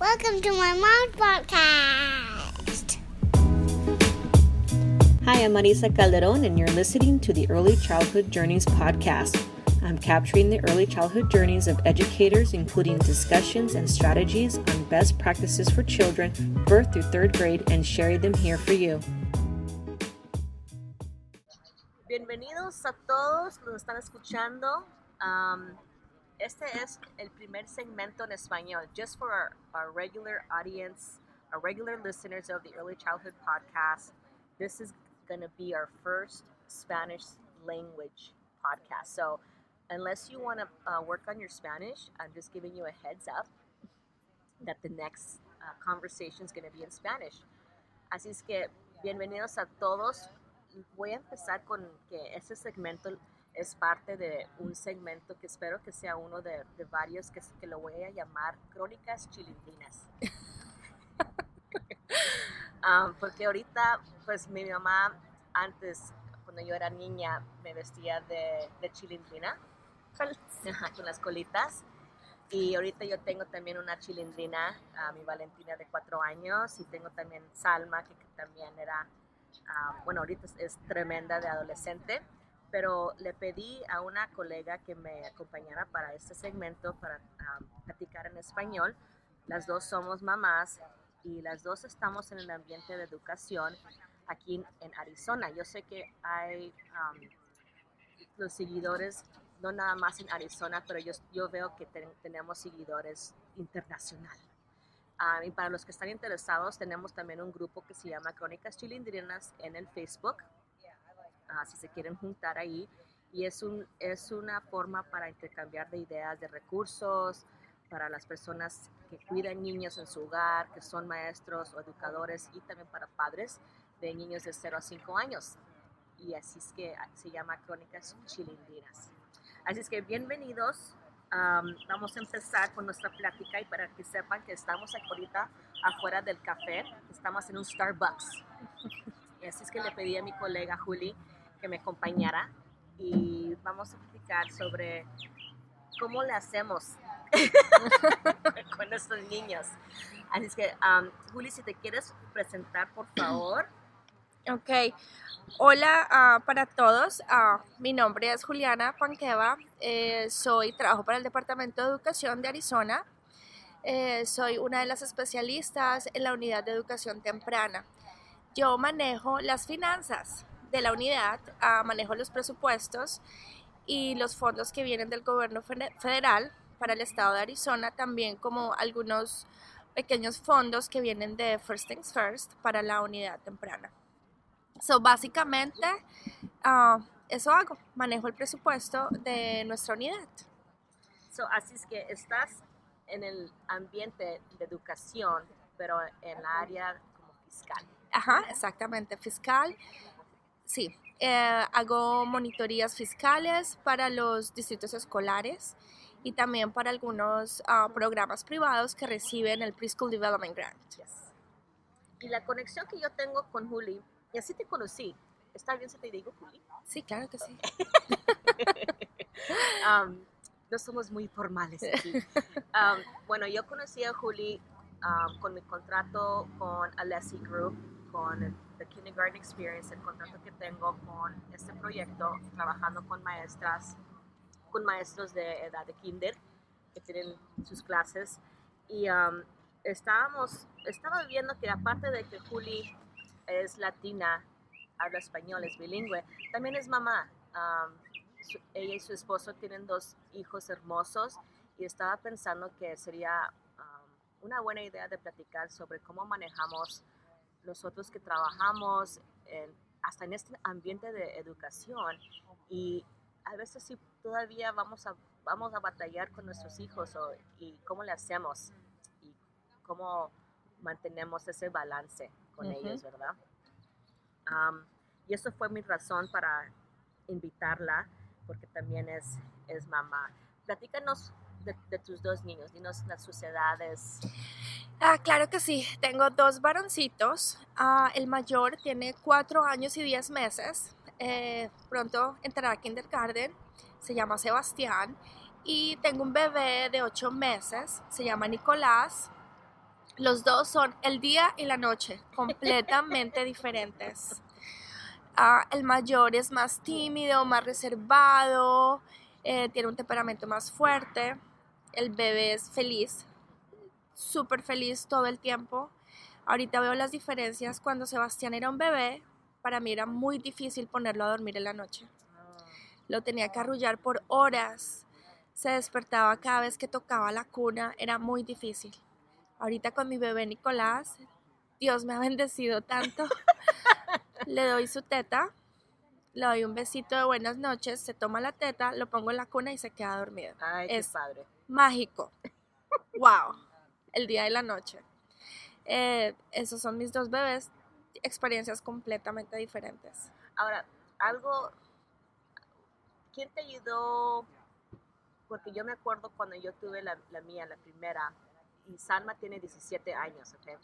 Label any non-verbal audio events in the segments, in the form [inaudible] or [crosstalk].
Welcome to my mom's podcast. Hi, I'm Marisa Calderon, and you're listening to the Early Childhood Journeys podcast. I'm capturing the early childhood journeys of educators, including discussions and strategies on best practices for children birth through third grade, and sharing them here for you. Bienvenidos a todos los que están escuchando. Um, este es el primer segmento en español, just for our, our regular audience, our regular listeners of the Early Childhood Podcast. This is going to be our first Spanish language podcast. So, unless you want to uh, work on your Spanish, I'm just giving you a heads up that the next uh, conversation is going to be in Spanish. Así es que, bienvenidos a todos. Voy a empezar con que este segmento es parte de un segmento que espero que sea uno de, de varios que, que, lo voy a llamar Crónicas Chilindrinas. um, [laughs] porque ahorita, pues mi mamá antes, cuando yo era niña, me vestía de, de chilindrina con las colitas. Y ahorita yo tengo también una chilindrina, a mi Valentina de cuatro años, y tengo también Salma, que, que también era, uh, bueno, ahorita es, es tremenda de adolescente pero le pedí a una colega que me acompañara para este segmento, para um, platicar en español. Las dos somos mamás y las dos estamos en el ambiente de educación aquí en Arizona. Yo sé que hay um, los seguidores, no nada más en Arizona, pero yo, yo veo que ten, tenemos seguidores internacional. Um, y para los que están interesados, tenemos también un grupo que se llama Crónicas Chilindrinas en el Facebook uh, si se quieren juntar ahí. Y es, un, es una forma para intercambiar de ideas, de recursos, para las personas que cuidan niños en su hogar, que son maestros o educadores y también para padres de niños de 0 a 5 años. Y así es que se llama Crónicas Chilindrinas. Así es que bienvenidos. Um, vamos a empezar con nuestra plática y para que sepan que estamos ahorita afuera del café, estamos en un Starbucks. [laughs] y así es que le pedí a mi colega Juli que me acompañara y vamos a platicar sobre cómo le hacemos [laughs] con nuestros niños. Así es que, um, Juli, si te quieres presentar, por favor. Ok. Hola uh, para todos. Uh, mi nombre es Juliana Panqueva. Eh, soy, trabajo para el Departamento de Educación de Arizona. Eh, soy una de las especialistas en la unidad de educación temprana. Yo manejo las finanzas de la unidad, manejo los presupuestos y los fondos que vienen del gobierno federal para el estado de Arizona, también como algunos pequeños fondos que vienen de First Things First para la unidad temprana. So, básicamente, uh, eso hago, manejo el presupuesto de nuestra unidad. So, así es que estás en el ambiente de educación, pero en la área como fiscal. Ajá, exactamente, fiscal. Sí, eh, hago monitorías fiscales para los distritos escolares y también para algunos uh, programas privados que reciben el Preschool Development Grant. Yes. Y la conexión que yo tengo con Juli, y así te conocí, ¿está bien si te digo Juli? Sí, claro que sí. [laughs] um, no somos muy formales aquí. Um, bueno, yo conocí a Juli um, con mi contrato con Alessi Group, con The Kindergarten Experience, el contrato que tengo con este proyecto, trabajando con maestras, con maestros de edad de kinder que tienen sus clases. Y um, estábamos, estaba viendo que aparte de que Juli es latina, habla español, es bilingüe, también es mamá. Um, su, ella y su esposo tienen dos hijos hermosos y estaba pensando que sería um, una buena idea de platicar sobre cómo manejamos nosotros que trabajamos en, hasta en este ambiente de educación y a veces sí todavía vamos a, vamos a batallar con nuestros hijos o, y cómo le hacemos y cómo mantenemos ese balance con uh -huh. ellos, ¿verdad? Um, y eso fue mi razón para invitarla porque también es, es mamá. Platícanos de, tus dos niños, dinos las sociedades. Ah, claro que sí, tengo dos varoncitos. Ah, el mayor tiene cuatro años y diez meses. Eh, pronto entrará a kindergarten. Se llama Sebastián. Y tengo un bebé de ocho meses. Se llama Nicolás. Los dos son el día y la noche, [laughs] completamente diferentes. Ah, el mayor es más tímido, más reservado, eh, tiene un temperamento más fuerte. El bebé es feliz, súper feliz todo el tiempo. Ahorita veo las diferencias. Cuando Sebastián era un bebé, para mí era muy difícil ponerlo a dormir en la noche. Lo tenía que arrullar por horas. Se despertaba cada vez que tocaba la cuna. Era muy difícil. Ahorita con mi bebé Nicolás, Dios me ha bendecido tanto. [laughs] Le doy su teta, le doy un besito de buenas noches, se toma la teta, lo pongo en la cuna y se queda dormido. Ay, qué Es padre. mágico. wow. El día y la noche. Eh, esos son mis dos bebés. Experiencias completamente diferentes. Ahora, algo, ¿quién te ayudó? Porque yo me acuerdo cuando yo tuve la, la mía, la primera, y Salma tiene 17 años, ¿ok?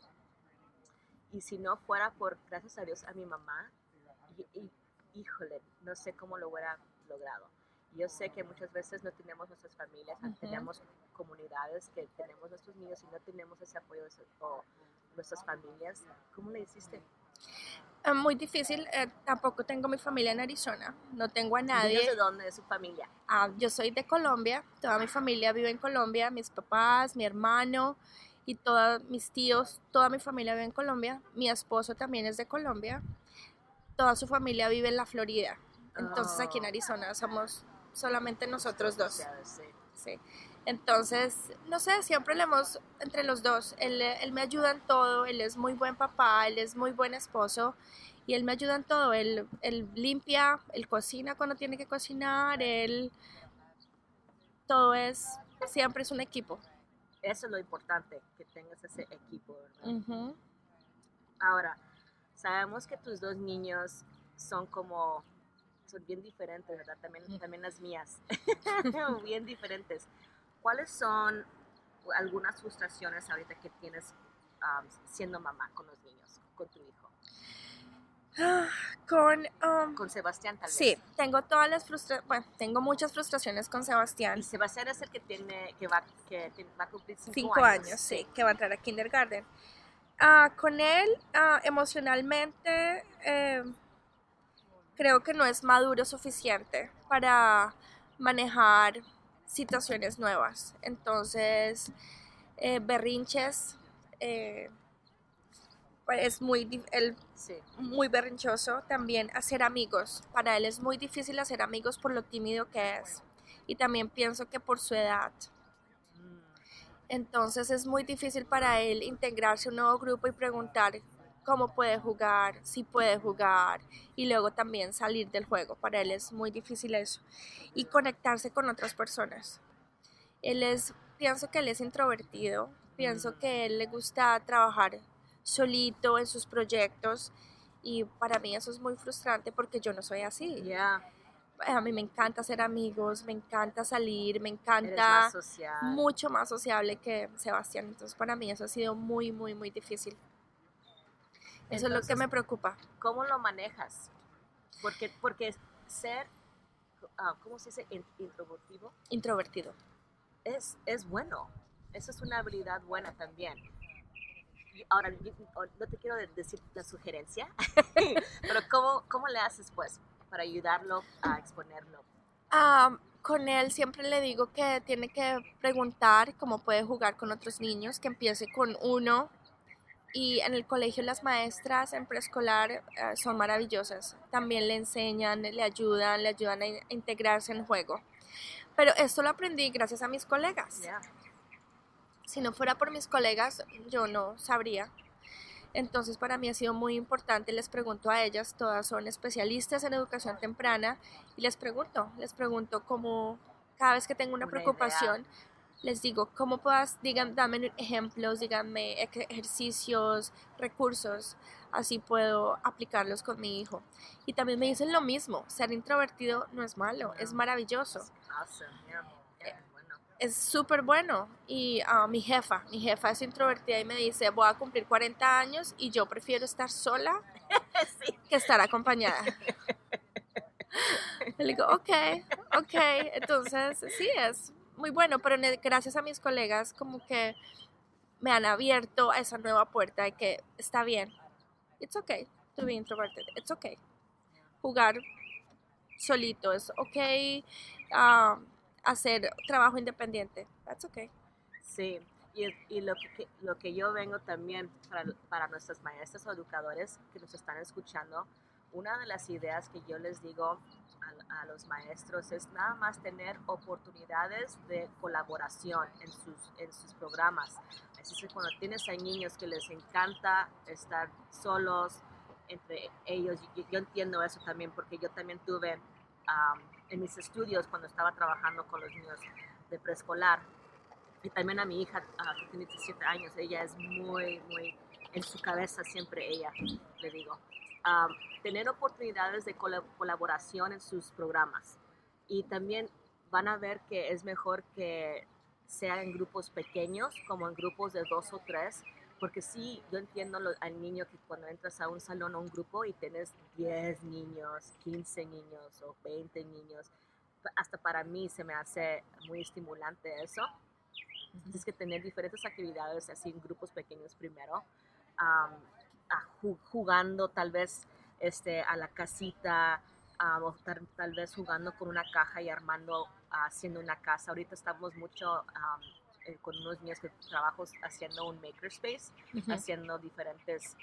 Y si no fuera por, gracias a Dios, a mi mamá, y, y- híjole, no sé cómo lo hubiera logrado. Yo sé que muchas veces no tenemos nuestras familias, Ujú. tenemos comunidades que tenemos nuestros niños y no tenemos ese apoyo de o nuestras familias. ¿Cómo le hiciste? Eh, muy difícil. eh, tampoco tengo mi familia en Arizona. No tengo a ¿Niños nadie. de dónde? ¿De su familia? Ah, yo soy de Colombia. Toda mi familia vive en Colombia. Mis papás, mi hermano y todos mis tíos. Toda mi familia vive en Colombia. Mi esposo también es de Colombia. Toda su familia vive en la Florida. Entonces aquí en Oh. Arizona somos solamente nosotros dos. Sí. Entonces, no sé, siempre le hemos, entre los dos, él, él me ayuda en todo, él es muy buen papá, él es muy buen esposo y él me ayuda en todo, él, él limpia, él cocina cuando tiene que cocinar, él, todo es, siempre es un equipo. Eso es lo importante, que tengas ese equipo, ¿verdad? Ahora, sabemos que tus dos niños son como, son bien diferentes, ¿verdad? También, también las mías, [laughs] bien diferentes. ¿Cuáles son algunas frustraciones ahorita que tienes um, siendo mamá con los niños, con tu hijo? Con, um, Con Sebastián tal vez. sí, tengo todas las frustraciones, bueno, tengo muchas frustraciones con Sebastián. Y Sebastián es el que tiene, que va, que va a cumplir cinco, Cinco años, sí, que va a entrar a kindergarten. Ah, con él, ah, emocionalmente, eh, creo que no es maduro suficiente para manejar situaciones nuevas. Entonces, eh, berrinches, eh, pues, es muy, él Sí. muy berrinchoso. También hacer amigos. Para él es muy difícil hacer amigos por lo tímido que es. Y también pienso que por su edad. Mm, Entonces es muy difícil para él integrarse a un nuevo grupo y preguntar cómo puede jugar, si puede jugar y luego también salir del juego. Para él es muy difícil eso. Y conectarse con otras personas. Él es, pienso que él es introvertido, pienso que él le gusta trabajar solito en sus proyectos y para mí eso es muy frustrante porque yo no soy así. Ya, A mí me encanta hacer amigos, me encanta salir, me encanta más mucho más sociable que Sebastián. Entonces para mí eso ha sido muy, muy, muy difícil. Eso es lo que me preocupa. ¿Cómo lo manejas? Porque, porque ser, ah, ¿cómo se dice? In- Introvertido Introvertido. es, es bueno. Esa es una habilidad buena también. Y Ahora, no te quiero de- decir la sugerencia, [laughs] pero ¿cómo, ¿cómo le haces pues para ayudarlo a exponerlo? Ah, con él siempre le digo que tiene que preguntar cómo puede jugar con otros niños, que empiece con uno. Y en el colegio las maestras en preescolar eh, son maravillosas. También le enseñan, le ayudan, le ayudan a in- a integrarse en juego. Pero esto lo aprendí gracias a mis colegas. Ya. Si no fuera por mis colegas, yo no sabría. Entonces para mí ha sido muy importante, les pregunto a ellas, todas son especialistas en educación temprana, y les pregunto, les pregunto cómo, cada vez que tengo una Una preocupación, les digo, ¿cómo puedas, digan, dame ejemplos, díganme ej- ejercicios, recursos, así puedo aplicarlos con mi hijo. Y también me dicen lo mismo, ser introvertido no es malo, es maravilloso Awesome. bueno. Es súper bueno. Y ah, mi jefa, mi jefa es introvertida y me dice, voy a cumplir 40 años y yo prefiero estar sola [laughs] Sí. que estar acompañada. [laughs] Le digo, ok, ok. Entonces, sí, es muy bueno, pero gracias a mis colegas como que me han abierto a esa nueva puerta de que está bien. It's okay to be introverted. It's okay. Jugar solito es okay. ah, hacer trabajo independiente. That's okay. Sí, y, y lo, que, lo que yo vengo también para, para nuestros maestros o educadores que nos están escuchando, una de las ideas que yo les digo a, a los maestros es nada más tener oportunidades de colaboración en sus, en sus programas. Así que cuando tienes a niños que les encanta estar solos entre ellos, y yo entiendo eso también porque yo también tuve um, en mis estudios cuando estaba trabajando con los niños de preescolar, y también a mi hija uh, que tiene 17 años, ella es muy, muy en su cabeza siempre ella, le digo. Um, tener oportunidades de col colaboración en sus programas y también van a ver que es mejor que sea en grupos pequeños como en grupos de dos o tres porque sí, yo entiendo lo, al niño que cuando entras a un salón o un grupo y tienes 10 niños, 15 niños o 20 niños, hasta para mí se me hace muy estimulante eso. Tienes que tener diferentes actividades así en grupos pequeños primero, um, jugando tal vez este, a la casita, um, o tal, tal, vez jugando con una caja y armando, uh, haciendo una casa. Ahorita estamos mucho um, eh, con unos niños que trabajo haciendo un makerspace, uh -huh. haciendo diferentes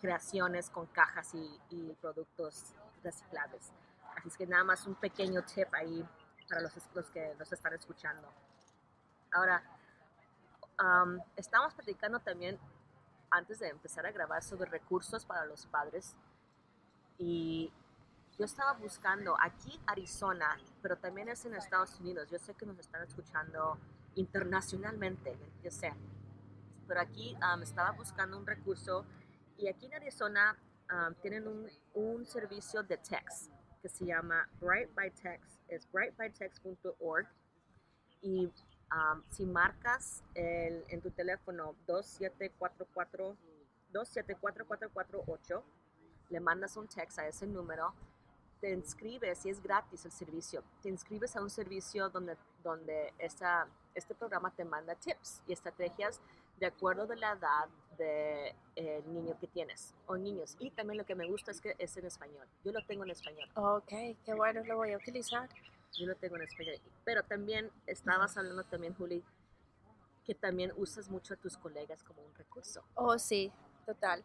creaciones con cajas y, y productos reciclables. Así es que nada más un pequeño tip ahí para los, los que nos están escuchando. Ahora, um, estamos platicando también antes de empezar a grabar sobre recursos para los padres y yo estaba buscando aquí Arizona, pero también es en Estados Unidos. Yo sé que nos están escuchando internacionalmente, yo sé, pero aquí um, estaba buscando un recurso y aquí en Arizona um, tienen un, un, servicio de text que se llama Bright by Text, es brightbytext.org y Um, si marcas el, en tu teléfono 2744 2744448, le mandas un text a ese número, te inscribes y es gratis el servicio. Te inscribes a un servicio donde, donde esta, este programa te manda tips y estrategias de acuerdo de la edad del de, niño que tienes o niños. Y también lo que me gusta es que es en español. Yo lo tengo en español. Ok, qué bueno, lo voy a utilizar yo lo tengo en español. Pero también estabas hablando también, Juli, que también usas mucho a tus colegas como un recurso. Oh, sí, total.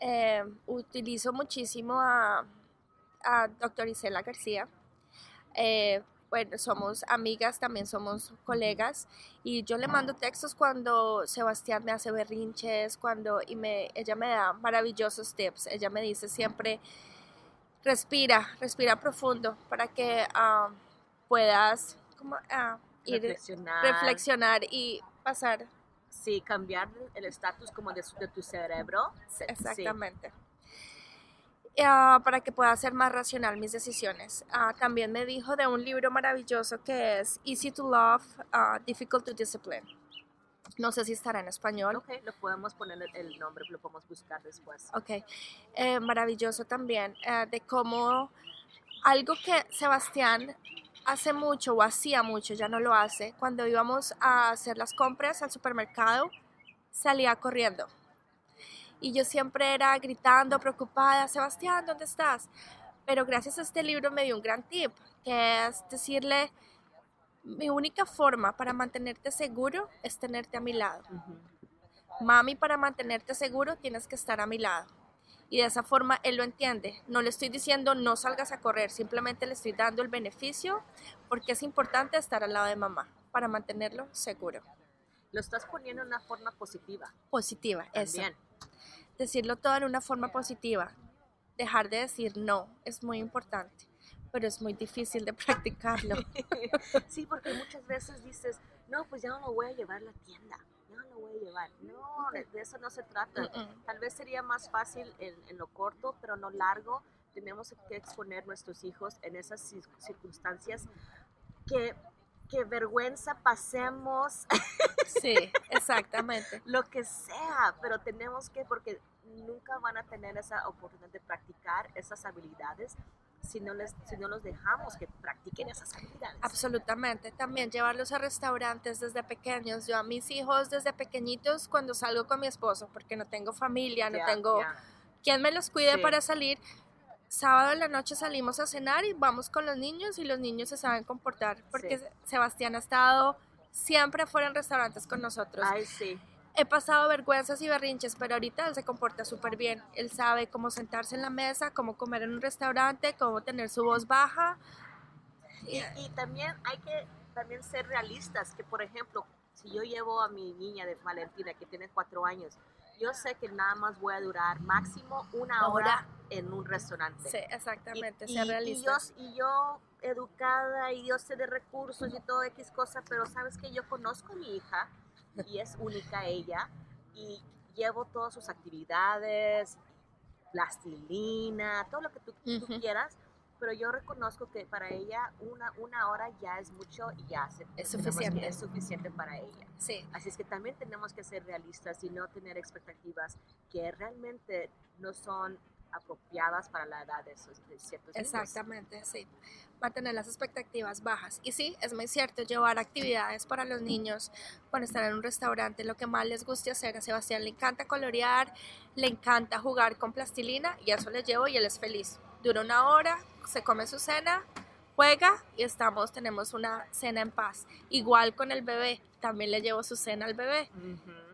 Eh, utilizo muchísimo a, a doctor Isela García. Eh, bueno, somos amigas, también somos colegas y yo le mando textos cuando Sebastián me hace berrinches, cuando y me, ella me da maravillosos tips. Ella me dice siempre, respira, respira profundo para que... Uh, puedas como, ah, ir, reflexionar. reflexionar y pasar. Sí, cambiar el estatus como de, de, tu cerebro. Exactamente. Sí. Uh, para que pueda ser más racional mis decisiones. Uh, también me dijo de un libro maravilloso que es Easy to Love, uh, Difficult to Discipline. No sé si estará en español. Ok, lo podemos poner el nombre, lo podemos buscar después. Ok, eh, maravilloso también eh, de cómo algo que Sebastián hace mucho o hacía mucho, ya no lo hace, cuando íbamos a hacer las compras al supermercado, salía corriendo. Y yo siempre era gritando, preocupada, Sebastián, ¿dónde estás? Pero gracias a este libro me dio un gran tip, que es decirle, mi única forma para mantenerte seguro es tenerte a mi lado. Uh -huh. Mami, para mantenerte seguro tienes que estar a mi lado y de esa forma él lo entiende. No le estoy diciendo no salgas a correr, simplemente le estoy dando el beneficio porque es importante estar al lado de mamá para mantenerlo seguro. Lo estás poniendo en una forma positiva. Positiva, También. eso. Decirlo todo en una forma positiva. Dejar de decir no es muy importante, pero es muy difícil de [laughs] practicarlo. [laughs] sí, porque muchas veces dices, no, pues ya no lo voy a llevar a la tienda no lo voy a llevar. No, de eso no se trata. Uh -uh. Tal vez sería más fácil en, en, lo corto, pero no largo. Tenemos que exponer nuestros hijos en esas circunstancias que, que vergüenza pasemos. Sí, exactamente. [laughs] lo que sea, pero tenemos que, porque nunca van a tener esa oportunidad de practicar esas habilidades si no, les, si no los dejamos que practiquen esas habilidades. Absolutamente. También llevarlos a restaurantes desde pequeños. Yo a mis hijos desde pequeñitos cuando salgo con mi esposo, porque no tengo familia, no tengo quien me los cuide Sí. para salir. Sábado en la noche salimos a cenar y vamos con los niños y los niños se saben comportar porque Sí. Sebastián ha estado siempre fuera en restaurantes con nosotros. Ay, sí. He pasado vergüenzas y berrinches, pero ahorita él se comporta súper bien. Él sabe cómo sentarse en la mesa, cómo comer en un restaurante, cómo tener su voz baja. Y, y también hay que también ser realistas, que por ejemplo, si yo llevo a mi niña de Valentina, que tiene cuatro años, yo sé que nada más voy a durar máximo una hora Hora. En un restaurante. Sí, exactamente, y, ser y- realista. Y yo, y yo educada y yo sé de recursos y todo X cosa, pero sabes que yo conozco a mi hija y es única ella y llevo todas sus actividades, plastilina, todo lo que tú, tú quieras, pero yo reconozco que para ella una, una hora ya es mucho y ya se- Es suficiente. es suficiente para ella. Sí, Así es que también tenemos que ser realistas y no tener expectativas que realmente no son apropiadas para la edad de, esos, de ciertos niños. exactamente, sí. Mantener las expectativas bajas. Y sí, es muy cierto, llevar actividades para los niños cuando están en un restaurante, lo que más les guste hacer. A Sebastián le encanta colorear, le encanta jugar con plastilina y eso le llevo y él es feliz. Dura una hora, se come su cena, juega y estamos, tenemos una cena en paz. Igual con el bebé, también le llevo su cena al bebé.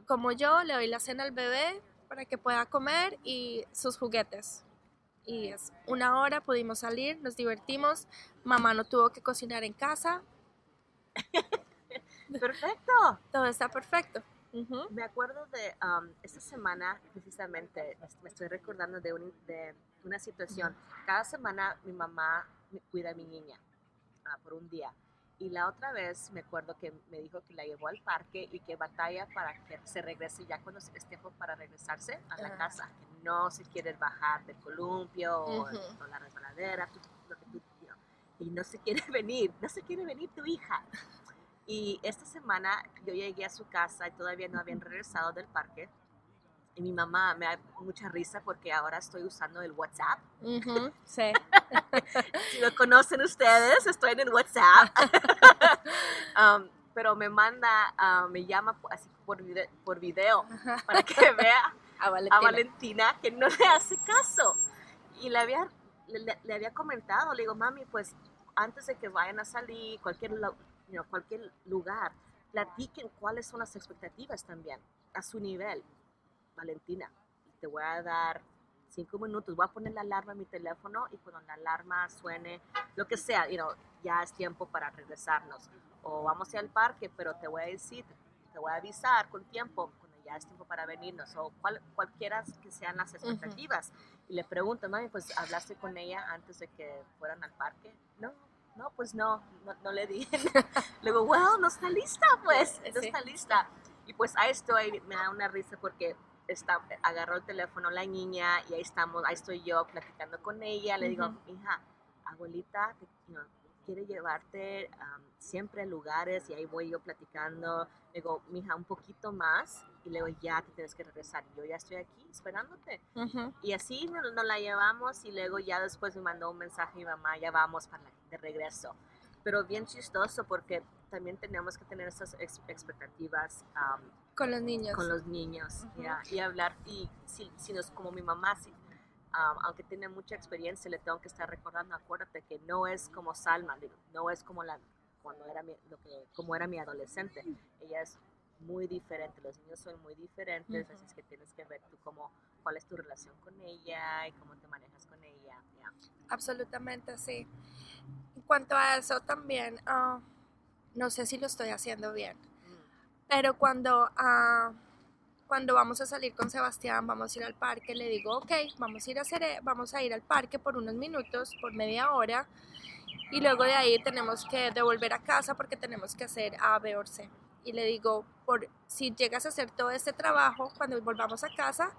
Como yo, le doy la cena al bebé para que pueda comer y sus juguetes. Y es una hora, pudimos salir, nos divertimos. Mamá no tuvo que cocinar en casa, [laughs] Perfecto. todo está perfecto. Me acuerdo de um, esta semana, precisamente, me- estoy recordando de, un- de una situación. Cada semana mi mamá cuida a mi niña ah, por un día. Y la otra vez me acuerdo que me dijo que la llevó al parque y que batalla para que se regrese ya cuando es tiempo para regresarse a la Ah. casa. Que no se quiere bajar del columpio o, Ujú. o la resbaladera, lo que tú- know, y no se quiere [laughs] venir, no se quiere venir tu hija. Y esta semana yo llegué a su casa y todavía no habían regresado del parque. Y mi mamá me da mucha risa porque ahora estoy usando el WhatsApp. Ujú, Sí. [laughs] Si lo conocen ustedes, estoy en el WhatsApp. [laughs] Um, pero me manda, ah, me llama así por, vide- por video para que [laughs] vea A Valentina. a Valentina que no le hace caso. Y le había, le, le- había comentado, le digo, mami, pues antes de que vayan a salir, cualquier, you know, cualquier lugar, platiquen cuáles son las expectativas también, a su nivel. Valentina, te voy a dar cinco minutos, voy a poner la alarma en mi teléfono y cuando la alarma suene, lo que sea, you know, ya es tiempo para regresarnos. O vamos a al parque, pero te voy a decir, te voy a avisar con tiempo cuando ya es tiempo para venirnos o cual, cualquiera que sean las expectativas. Y le pregunto, mami, pues hablaste con ella antes de que fueran al parque. No, no, pues no, no, no le dije. [laughs] le digo, well, no está lista, pues, no está lista. Y pues ahí estoy, me da una risa porque está, agarró el teléfono la niña y ahí estamos, ahí estoy yo platicando con ella. Le digo, Ujú. hija, abuelita, te- know, quiere llevarte um, siempre a lugares y ahí voy yo platicando. Le digo, mija, un poquito más y luego ya te tienes que regresar. Yo ya estoy aquí esperándote. Ujú. Y así nos, nos la llevamos y luego ya después me mandó un mensaje mi mamá, ya vamos para la- de regreso. Pero bien chistoso porque también tenemos que tener esas ex- expectativas um, Con los niños. con los niños ya, y hablar y si, si nos como mi mamá si, um, aunque tiene mucha experiencia le tengo que estar recordando acuérdate que no es como Salma digo, no es como la cuando era mi, lo que como era mi adolescente ella es muy diferente los niños son muy diferentes Ujú. así es que tienes que ver tú cómo cuál es tu relación con ella y cómo te manejas con ella. Absolutamente, sí. En cuanto a eso también, ah, no sé si lo estoy haciendo bien. Pero cuando, ah, cuando vamos a salir con Sebastián, vamos a ir al parque, le digo, ok, vamos a ir a hacer, e- vamos a ir al parque por unos minutos, por media hora, y luego de ahí tenemos que devolver a casa porque tenemos que hacer A, B o C. Y le digo, por, si llegas a hacer todo este trabajo, cuando volvamos a casa,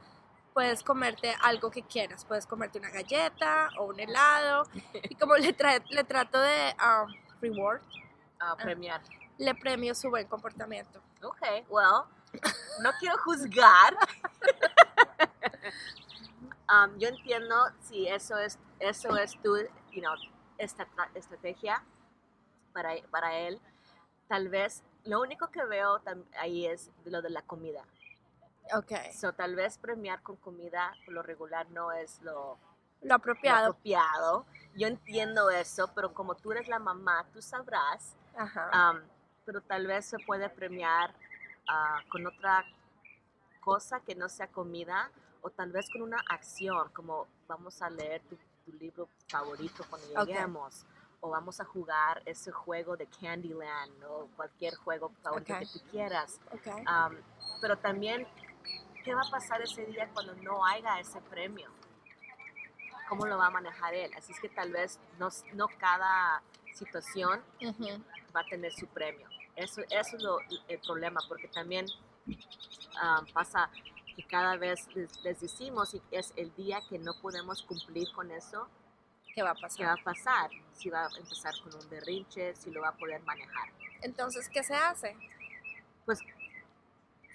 puedes comerte algo que quieras, puedes comerte una galleta o un helado, y como le, tra- le trato de ah, reward, Ah, premiar le premio su buen comportamiento. Ok, well, no quiero juzgar. [laughs] Um, yo entiendo si eso es, eso es tu, you know, esta tra- estrategia para, para él. Tal vez, lo único que veo ahí es lo de la comida. Ok. So, tal vez premiar con comida por lo regular no es lo, Lo lo apropiado. Yo entiendo eso, pero como tú eres la mamá, tú sabrás. Ajá. Am, pero tal vez se puede premiar ah, con otra cosa que no sea comida o tal vez con una acción, como vamos a leer tu, tu libro favorito cuando lleguemos. O vamos a jugar ese juego de Candyland o cualquier juego favorito Ok. que tú quieras. ok. Am, pero también, ¿qué va a pasar ese día cuando no haya ese premio? ¿Cómo lo va a manejar él? Así es que tal vez no, no cada situación Ujú. va a tener su premio. Eso, eso es lo- el problema, porque también ah, pasa que cada vez les, les decimos y es el día que no podemos cumplir con eso, ¿Qué va a ¿qué pasar? va a pasar? Si va a empezar con un berrinche, si lo va a poder manejar. Entonces, ¿qué se hace? Pues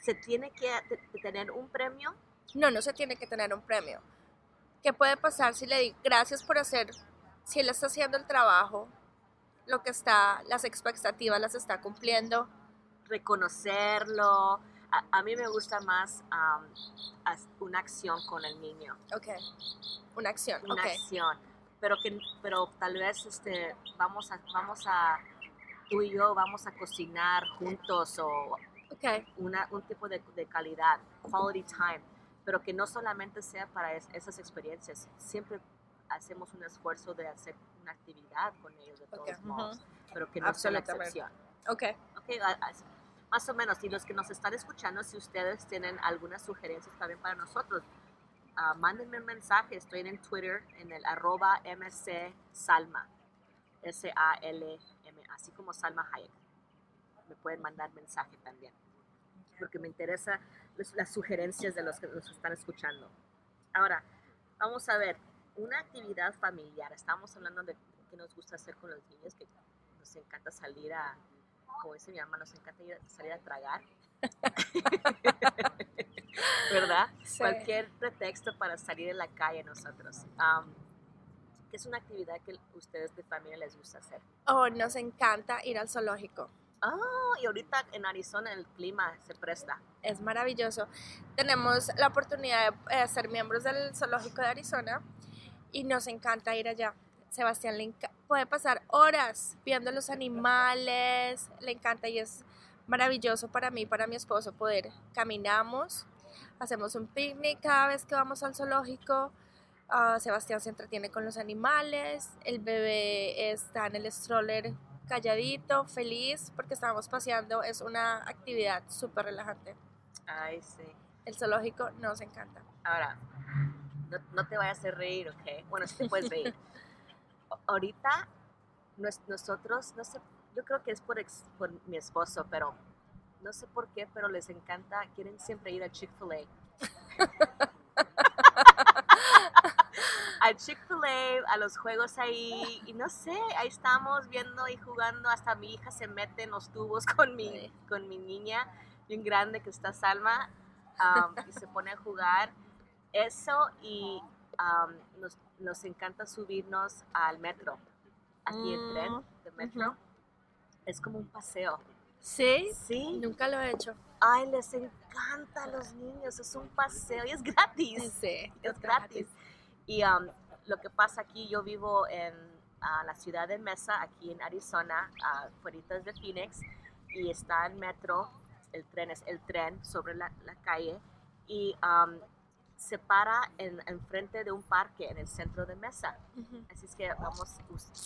se tiene que te- te tener un premio No, no se tiene que tener un premio. ¿Qué puede pasar si le digo gracias por hacer, si él está haciendo el trabajo, lo que está, las expectativas las está cumpliendo? reconocerlo. A, a mí me gusta más as- una acción con el niño, Ok. Una acción. una acción. Pero que, pero tal vez este, vamos a, vamos a, tú y yo vamos a cocinar juntos o Ok. una, un tipo de, de calidad, quality time, pero que no solamente sea para es- esas experiencias, siempre hacemos un esfuerzo de hacer una actividad con ellos de todos Ok, ujú. modos, pero que no sea la excepción. Ok. Ok, más o menos. Y los que nos están escuchando, si ustedes tienen algunas sugerencias también para nosotros, ah, mándenme un mensaje. Estoy en Twitter, en el arroba MC Salma. S-A-L-M, así como Salma Hayek. Me pueden mandar mensaje también. Porque me interesa los- las sugerencias de los que nos están escuchando. Ahora, vamos a ver, una actividad familiar. Estamos hablando de qué nos gusta hacer con los niños, que nos encanta salir a, como dice mi mamá, nos encanta ir salir a tragar. [laughs] ¿Verdad? Sí. Cualquier pretexto para salir en la calle nosotros. Am, ¿Qué es una actividad que ustedes de familia les gusta hacer? Oh, nos encanta ir al zoológico. Oh, y ahorita en Arizona el clima se presta. Es maravilloso. Tenemos la oportunidad de eh, ser miembros del zoológico de Arizona y nos encanta ir allá. Sebastián le puede pasar horas viendo los animales, le encanta y es maravilloso para mí, para mi esposo poder caminamos, hacemos un picnic cada vez que vamos al zoológico. Ah, Sebastián se entretiene con los animales, el bebé está en el stroller calladito, feliz porque estábamos paseando, es una actividad súper relajante. Ay, sí. El zoológico nos encanta. Ahora, no, no te vayas a hacer reír, ¿ok? Bueno, sí te puedes reír. [laughs] Ahorita, nos- nosotros, no sé, yo creo que es por, ex- por mi esposo, pero no sé por qué, pero les encanta, quieren siempre ir a Chick-fil-A. al Chick-fil-A, a los juegos ahí, y no sé, ahí estamos viendo y jugando, hasta mi hija se mete en los tubos con mi, con mi niña, bien grande que está Salma, um, y se pone a jugar. Eso y um, nos, nos encanta subirnos al metro, aquí en tren de metro. Es como un paseo. ¿Sí? Sí. Nunca lo he hecho. Ay, les encanta a los niños, es un paseo y es gratis. [laughs] Sí, es gratis. Y um, lo que pasa aquí, yo vivo en ah, la ciudad de Mesa, aquí en Arizona, uh, fuera de Phoenix, y está el metro, el tren es el tren sobre la, la calle, y um, se para en, enfrente de un parque en el centro de Mesa. Así es que vamos,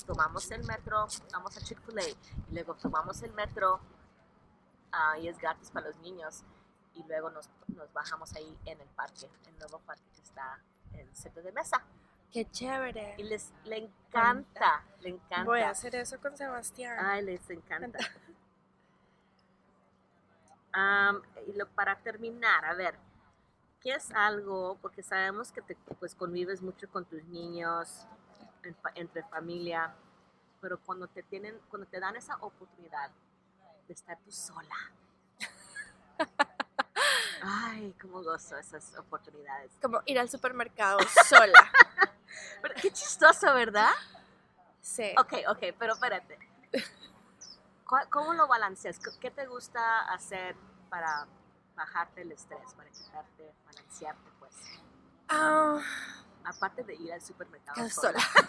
tomamos el metro, vamos a Chick-fil-A, y luego tomamos el metro, ah, y es gratis para los niños, y luego nos, nos bajamos ahí en el parque, el nuevo parque que está en el centro de mesa. Qué chévere. Y les le encanta, le encanta. Voy a hacer eso con Sebastián. Ay, les encanta. [laughs] Am, y lo, para terminar, a ver, ¿qué es algo? Porque sabemos que te pues, convives mucho con tus niños, en entre familia, pero cuando te tienen, cuando te dan esa oportunidad de estar tú sola. Ay, cómo gozo esas oportunidades. Como ir al supermercado sola. [laughs] Pero qué chistoso, ¿verdad? Sí. Ok, ok, pero espérate. ¿Cuál- ¿Cómo lo balanceas? ¿Qué- ¿Qué te gusta hacer para bajarte el estrés, para quitarte, balancearte, pues? Ah, Aparte de ir al supermercado sola. sola.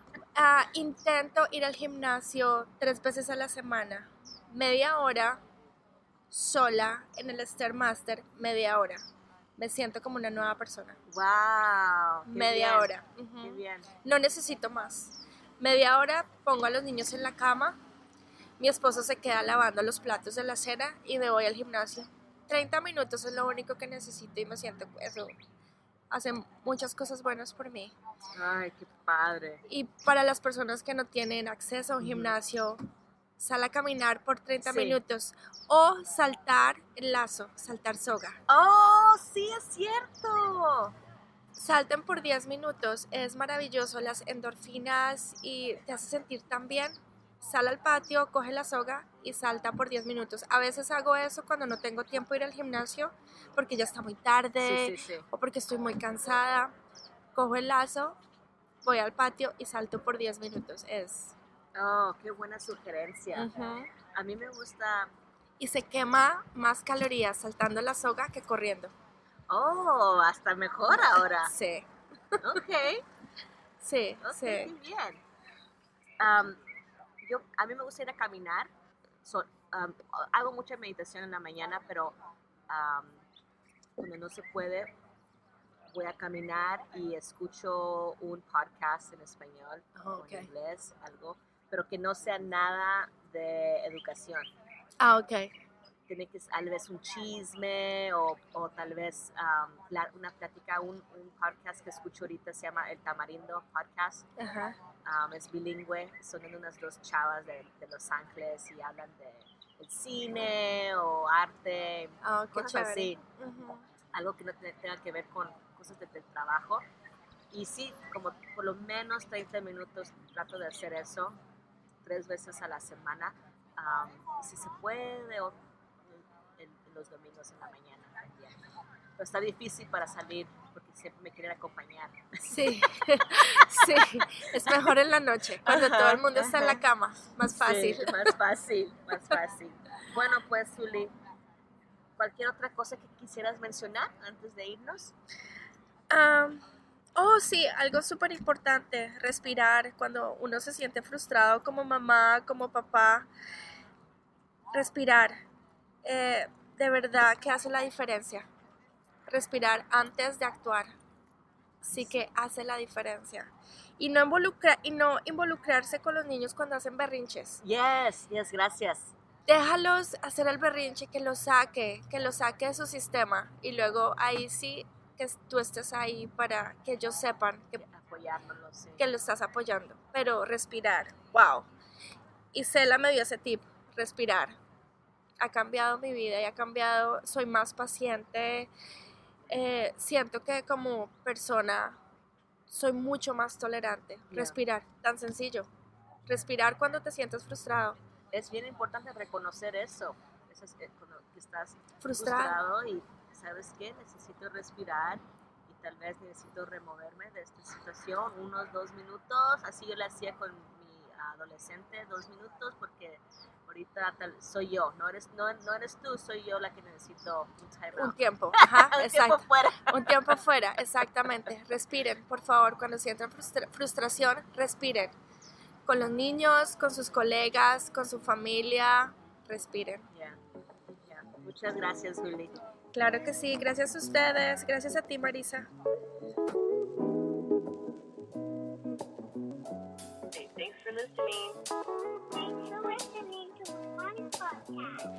[laughs] Ah, intento ir al gimnasio tres veces a la semana. Media hora sola en el Stairmaster, media hora. Me siento como una nueva persona. ¡Wow! media bien, hora. Qué bien. No necesito más. Media hora pongo a los niños en la cama. Mi esposo se queda lavando los platos de la cena y me voy al gimnasio. 30 minutos es lo único que necesito y me siento eso. Hace muchas cosas buenas por mí. Ay, qué padre. Y para las personas que no tienen acceso a un gimnasio, sal a caminar por 30 Sí. minutos o saltar el lazo, saltar soga. ¡Oh, sí es cierto! Salten por 10 minutos, es maravilloso, las endorfinas y te hace sentir tan bien. Sal al patio, coge la soga y salta por 10 minutos. A veces hago eso cuando no tengo tiempo de ir al gimnasio porque ya está muy tarde Sí, sí, sí. o porque estoy muy cansada. Cojo el lazo, voy al patio y salto por 10 minutos. Es... Oh, qué buena sugerencia. Ujú. A mí me gusta. Y se quema más calorías saltando la soga que corriendo. Oh, hasta mejor ahora. [laughs] Sí, Ok. sí, Ok, sí. bien. Am, yo, a mí me gusta ir a caminar. So- am, hago mucha meditación en la mañana, pero am, cuando no se puede, voy a caminar y escucho un podcast en español Oh, o ok. en inglés, algo, pero que no sea nada de educación. Ah, ok. Tiene que tal vez un chisme o, o tal vez am, pla- una plática, un, un podcast que escucho ahorita se llama El Tamarindo Podcast. Ajá. Um, es bilingüe, son unas dos chavas de, de Los Ángeles y hablan de el cine o arte, qué cosas chévere. así, Ujú. algo que no te- tenga que ver con cosas de- del trabajo. Y sí, como por lo menos 30 minutos trato de hacer eso tres veces a la semana. Um, si se puede, o los domingos en la mañana. Pero está difícil para salir porque siempre me quieren acompañar. Sí, [laughs] sí, es mejor en la noche, cuando Ajá, todo el mundo está en la cama, más fácil. Sí, más fácil, más fácil. Bueno, pues, Zuli, ¿cualquier otra cosa que quisieras mencionar antes de irnos? Am, oh, sí, algo súper importante, respirar cuando uno se siente frustrado como mamá, como papá. Respirar, eh, de verdad que hace la diferencia. Respirar antes de actuar, sí que hace la diferencia. Y no, involucra, y no involucrarse con los niños cuando hacen berrinches. Yes, yes, gracias. déjalos hacer el berrinche, que lo saque, que lo saque de su sistema y luego ahí sí que tú estés ahí para que ellos sepan que, sí. que lo estás apoyando. Pero respirar, wow. Y Cela me dio ese tip, respirar. Ha cambiado mi vida y ha cambiado, soy más paciente. Eh, siento que como persona soy mucho más tolerante. Respirar, tan sencillo. Respirar cuando te sientes frustrado. Es bien importante reconocer eso. Eso es que, cuando que estás Frustrado. frustrado y sabes qué, necesito respirar y tal vez necesito removerme de esta situación unos dos minutos. Así yo lo hacía con adolescente, dos minutos, porque ahorita tal- soy yo, no eres, no, no eres tú, soy yo la que necesito un Un tiempo, [laughs] ajá, Un tiempo exacto. fuera. Un tiempo fuera, exactamente. Respiren, por favor, cuando sientan frustra- frustración, respiren. Con los niños, con sus colegas, con su familia, respiren. Ya, ya. Muchas gracias, Juli. Claro que sí, gracias a ustedes, gracias a ti, Marisa. listening. Thanks for listening to One Podcast.